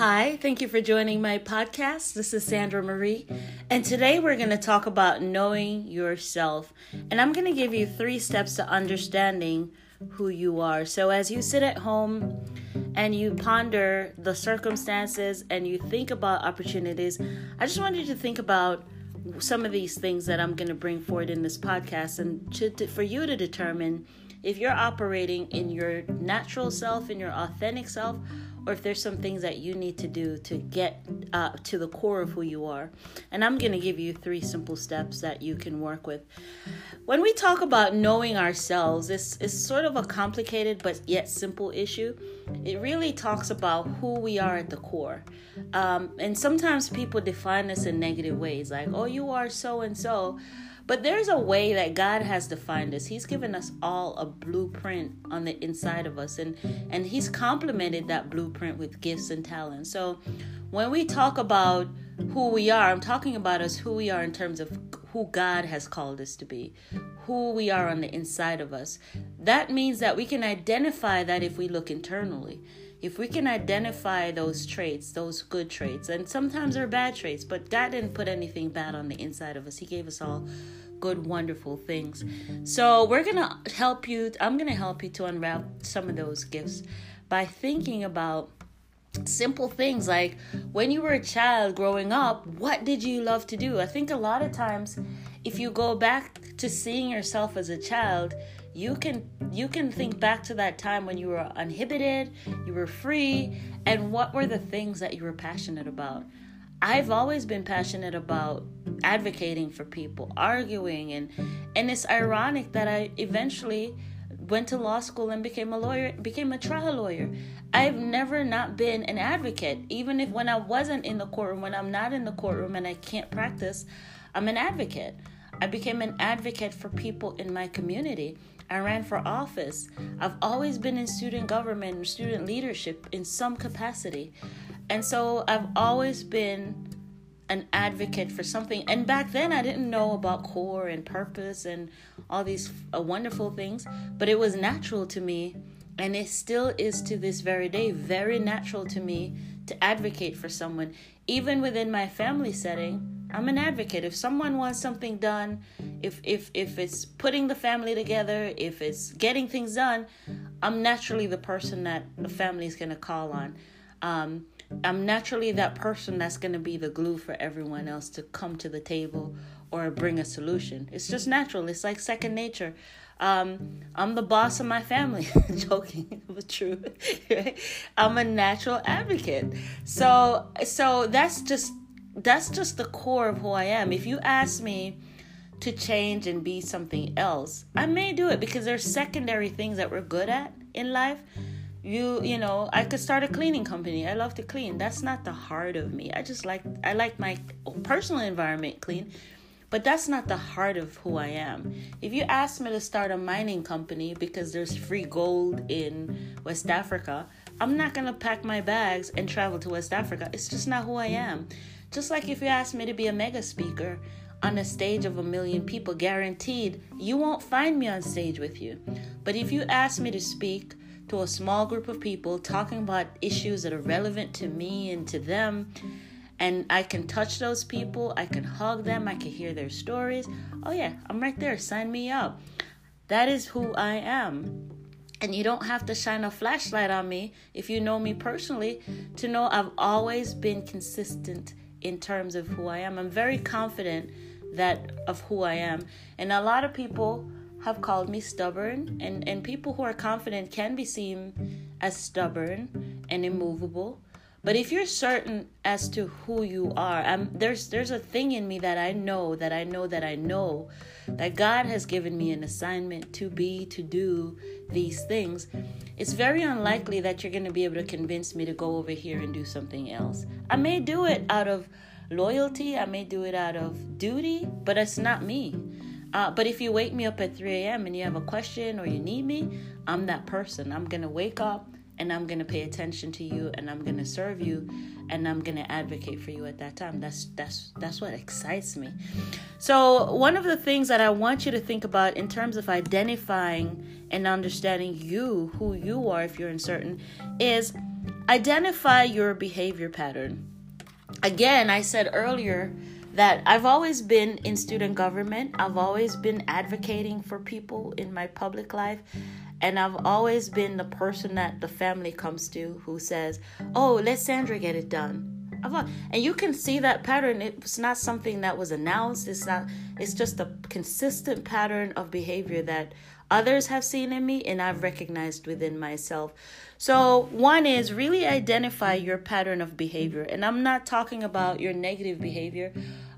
Hi, thank you for joining my podcast. This is Sandra Marie, and today we're going to talk about knowing yourself. And I'm going to give you three steps to understanding who you are. So, as you sit at home and you ponder the circumstances and you think about opportunities, I just wanted you to think about some of these things that I'm going to bring forward in this podcast and to, to, for you to determine if you're operating in your natural self, in your authentic self, or if there's some things that you need to do to get uh, to the core of who you are. And I'm going to give you three simple steps that you can work with. When we talk about knowing ourselves, it's, it's sort of a complicated but yet simple issue. It really talks about who we are at the core. Um, and sometimes people define this in negative ways, like, oh, you are so and so. But there's a way that God has defined us. He's given us all a blueprint on the inside of us and and he's complemented that blueprint with gifts and talents. So when we talk about who we are, I'm talking about us who we are in terms of who God has called us to be, who we are on the inside of us. That means that we can identify that if we look internally if we can identify those traits, those good traits, and sometimes they're bad traits, but God didn't put anything bad on the inside of us. He gave us all good, wonderful things. So we're gonna help you. I'm gonna help you to unwrap some of those gifts by thinking about simple things like when you were a child growing up, what did you love to do? I think a lot of times, if you go back to seeing yourself as a child, you can you can think back to that time when you were uninhibited, you were free, and what were the things that you were passionate about. I've always been passionate about advocating for people, arguing and and it's ironic that I eventually went to law school and became a lawyer, became a trial lawyer. I've never not been an advocate, even if when I wasn't in the courtroom, when I'm not in the courtroom and I can't practice, I'm an advocate. I became an advocate for people in my community. I ran for office. I've always been in student government, and student leadership in some capacity. And so I've always been an advocate for something. And back then, I didn't know about core and purpose and all these uh, wonderful things, but it was natural to me. And it still is to this very day very natural to me to advocate for someone. Even within my family setting, I'm an advocate. If someone wants something done, if if if it's putting the family together, if it's getting things done, I'm naturally the person that the family is going to call on. Um, I'm naturally that person that's going to be the glue for everyone else to come to the table or bring a solution. It's just natural. It's like second nature. Um, I'm the boss of my family. Joking, but true. I'm a natural advocate. So, so that's just that's just the core of who I am. If you ask me to change and be something else, I may do it because there's secondary things that we're good at in life you you know i could start a cleaning company. I love to clean. That's not the heart of me. I just like i like my personal environment clean but that's not the heart of who i am. If you ask me to start a mining company because there's free gold in west africa i'm not going to pack my bags and travel to west africa. It's just not who i am. Just like if you ask me to be a mega speaker on a stage of a million people guaranteed you won't find me on stage with you. But if you ask me to speak to a small group of people talking about issues that are relevant to me and to them. And I can touch those people, I can hug them, I can hear their stories. Oh, yeah, I'm right there. Sign me up. That is who I am. And you don't have to shine a flashlight on me if you know me personally to know I've always been consistent in terms of who I am. I'm very confident that of who I am. And a lot of people have called me stubborn, and, and people who are confident can be seen as stubborn and immovable. But if you're certain as to who you are, I'm, there's there's a thing in me that I know that I know that I know that God has given me an assignment to be to do these things. It's very unlikely that you're going to be able to convince me to go over here and do something else. I may do it out of loyalty, I may do it out of duty, but it's not me. Uh, but if you wake me up at 3 a.m. and you have a question or you need me, I'm that person. I'm going to wake up and I'm going to pay attention to you and I'm going to serve you and I'm going to advocate for you at that time. That's that's that's what excites me. So, one of the things that I want you to think about in terms of identifying and understanding you, who you are if you're uncertain, is identify your behavior pattern. Again, I said earlier that I've always been in student government, I've always been advocating for people in my public life. And I've always been the person that the family comes to who says, Oh, let Sandra get it done. And you can see that pattern. It's not something that was announced. It's not. It's just a consistent pattern of behavior that others have seen in me and I've recognized within myself. So, one is really identify your pattern of behavior. And I'm not talking about your negative behavior.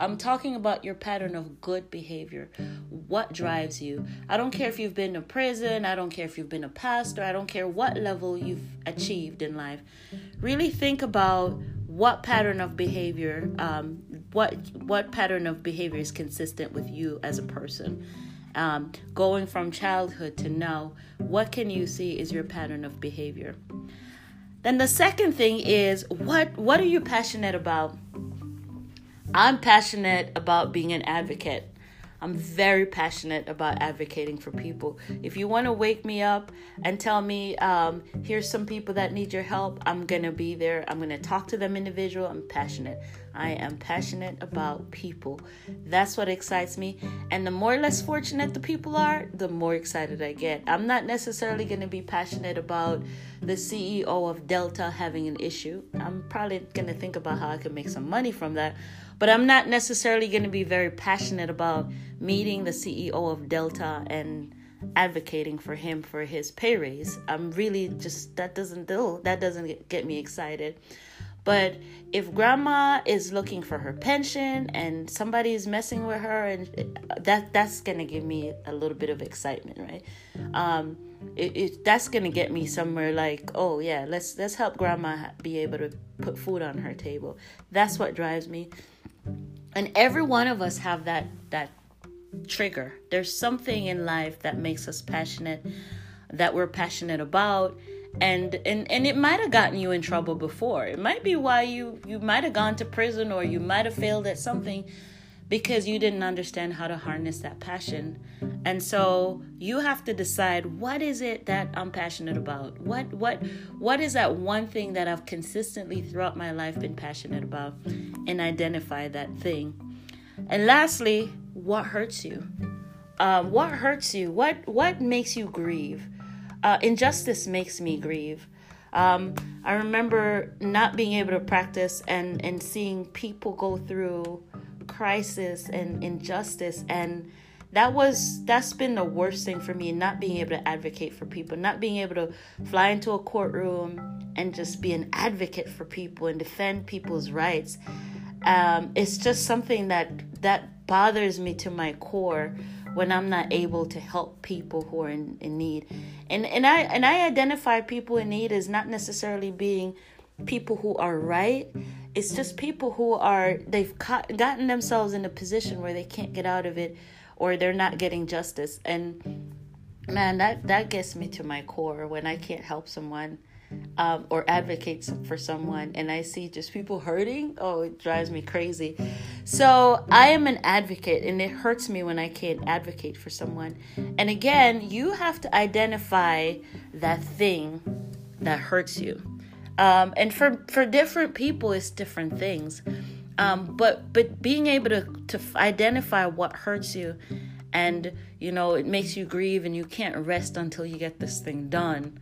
I'm talking about your pattern of good behavior. What drives you? I don't care if you've been to prison, I don't care if you've been a pastor, I don't care what level you've achieved in life. Really think about what pattern of behavior um, what what pattern of behavior is consistent with you as a person um, going from childhood to now what can you see is your pattern of behavior then the second thing is what what are you passionate about i'm passionate about being an advocate I'm very passionate about advocating for people. If you want to wake me up and tell me, um, here's some people that need your help, I'm going to be there. I'm going to talk to them individual. I'm passionate. I am passionate about people. That's what excites me. And the more less fortunate the people are, the more excited I get. I'm not necessarily going to be passionate about the CEO of Delta having an issue. I'm probably going to think about how I can make some money from that but I'm not necessarily going to be very passionate about meeting the CEO of Delta and advocating for him for his pay raise. I'm really just that doesn't do that doesn't get me excited. But if grandma is looking for her pension and somebody is messing with her, and that that's gonna give me a little bit of excitement, right? Um, it, it that's gonna get me somewhere like, oh yeah, let's let's help grandma be able to put food on her table. That's what drives me and every one of us have that that trigger there's something in life that makes us passionate that we're passionate about and and and it might have gotten you in trouble before it might be why you you might have gone to prison or you might have failed at something because you didn't understand how to harness that passion. And so you have to decide what is it that I'm passionate about? What what what is that one thing that I've consistently throughout my life been passionate about and identify that thing. And lastly, what hurts you? Um, what hurts you? What what makes you grieve? Uh, injustice makes me grieve. Um, I remember not being able to practice and and seeing people go through crisis and injustice and that was that's been the worst thing for me not being able to advocate for people not being able to fly into a courtroom and just be an advocate for people and defend people's rights um, it's just something that that bothers me to my core when I'm not able to help people who are in, in need. And and I and I identify people in need as not necessarily being people who are right. It's just people who are they've gotten themselves in a position where they can't get out of it or they're not getting justice. And man that that gets me to my core when i can't help someone um, or advocate for someone and i see just people hurting oh it drives me crazy. So i am an advocate and it hurts me when i can't advocate for someone. And again you have to identify that thing that hurts you. Um, and for for different people it's different things. Um, but but being able to to identify what hurts you and you know it makes you grieve and you can't rest until you get this thing done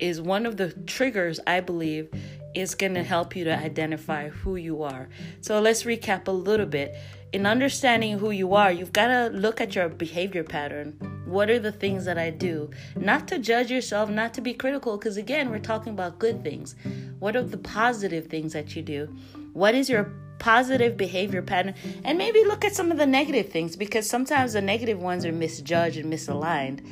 is one of the triggers i believe is going to help you to identify who you are so let's recap a little bit in understanding who you are you've got to look at your behavior pattern what are the things that I do? Not to judge yourself, not to be critical, because again, we're talking about good things. What are the positive things that you do? What is your positive behavior pattern? And maybe look at some of the negative things, because sometimes the negative ones are misjudged and misaligned.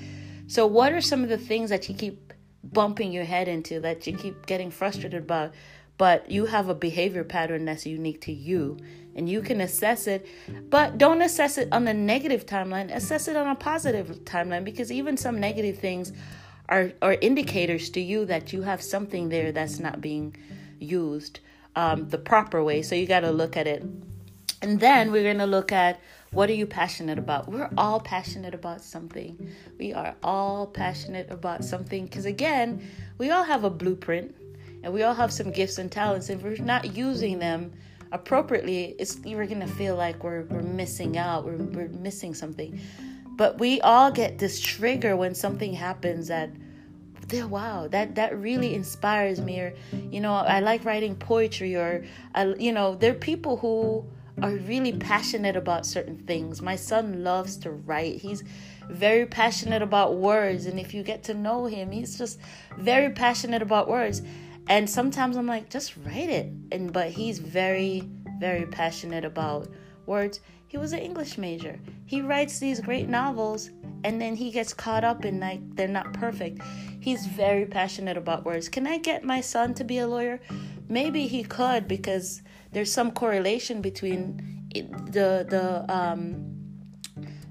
So, what are some of the things that you keep bumping your head into, that you keep getting frustrated about? But you have a behavior pattern that's unique to you and you can assess it, but don't assess it on the negative timeline, assess it on a positive timeline because even some negative things are, are indicators to you that you have something there that's not being used um, the proper way. So you got to look at it. And then we're going to look at what are you passionate about? We're all passionate about something. We are all passionate about something because, again, we all have a blueprint and we all have some gifts and talents. And If we're not using them appropriately, it's you're gonna feel like we're we're missing out. We're we're missing something. But we all get this trigger when something happens that wow that that really inspires me or you know i like writing poetry or I, you know there are people who are really passionate about certain things my son loves to write he's very passionate about words and if you get to know him he's just very passionate about words and sometimes i'm like just write it and but he's very very passionate about words he was an English major. He writes these great novels and then he gets caught up in like they're not perfect. He's very passionate about words. Can I get my son to be a lawyer? Maybe he could because there's some correlation between the the um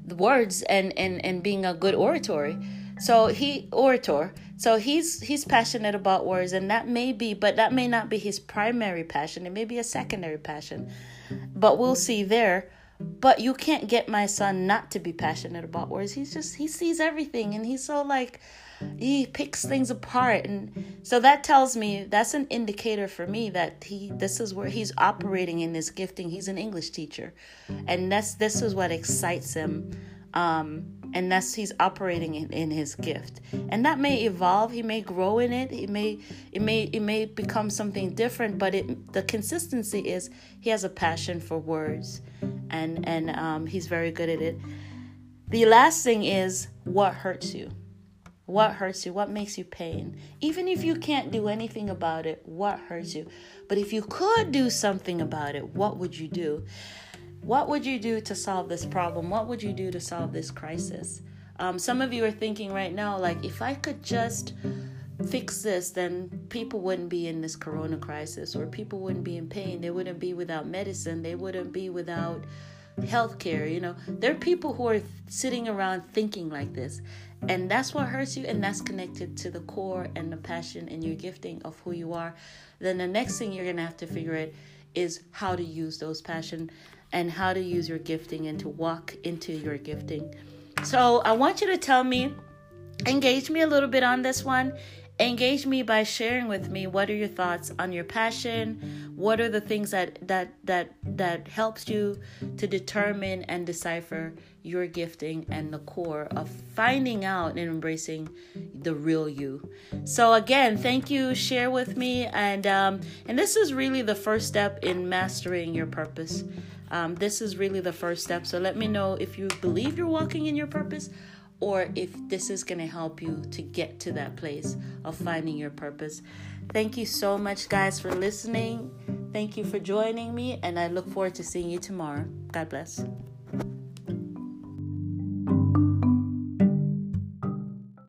the words and and and being a good oratory. So he orator. So he's he's passionate about words and that may be but that may not be his primary passion. It may be a secondary passion. But we'll see there. But you can't get my son not to be passionate about words. He's just he sees everything and he's so like he picks things apart and so that tells me that's an indicator for me that he this is where he's operating in this gifting. He's an English teacher. And that's this is what excites him. Um and that's he's operating in, in his gift and that may evolve he may grow in it it may it may it may become something different but it the consistency is he has a passion for words and and um, he's very good at it. The last thing is what hurts you? What hurts you? What makes you pain? Even if you can't do anything about it what hurts you? But if you could do something about it what would you do? What would you do to solve this problem? What would you do to solve this crisis? Um, some of you are thinking right now, like, if I could just fix this, then people wouldn't be in this corona crisis, or people wouldn't be in pain. They wouldn't be without medicine. They wouldn't be without healthcare. You know, there are people who are sitting around thinking like this. And that's what hurts you, and that's connected to the core and the passion and your gifting of who you are. Then the next thing you're gonna have to figure out is how to use those passion and how to use your gifting and to walk into your gifting. So I want you to tell me, engage me a little bit on this one. Engage me by sharing with me what are your thoughts on your passion, what are the things that that that that helps you to determine and decipher your gifting and the core of finding out and embracing the real you. So again, thank you. Share with me, and um, and this is really the first step in mastering your purpose. Um, this is really the first step. So let me know if you believe you're walking in your purpose or if this is going to help you to get to that place of finding your purpose. Thank you so much, guys, for listening. Thank you for joining me, and I look forward to seeing you tomorrow. God bless.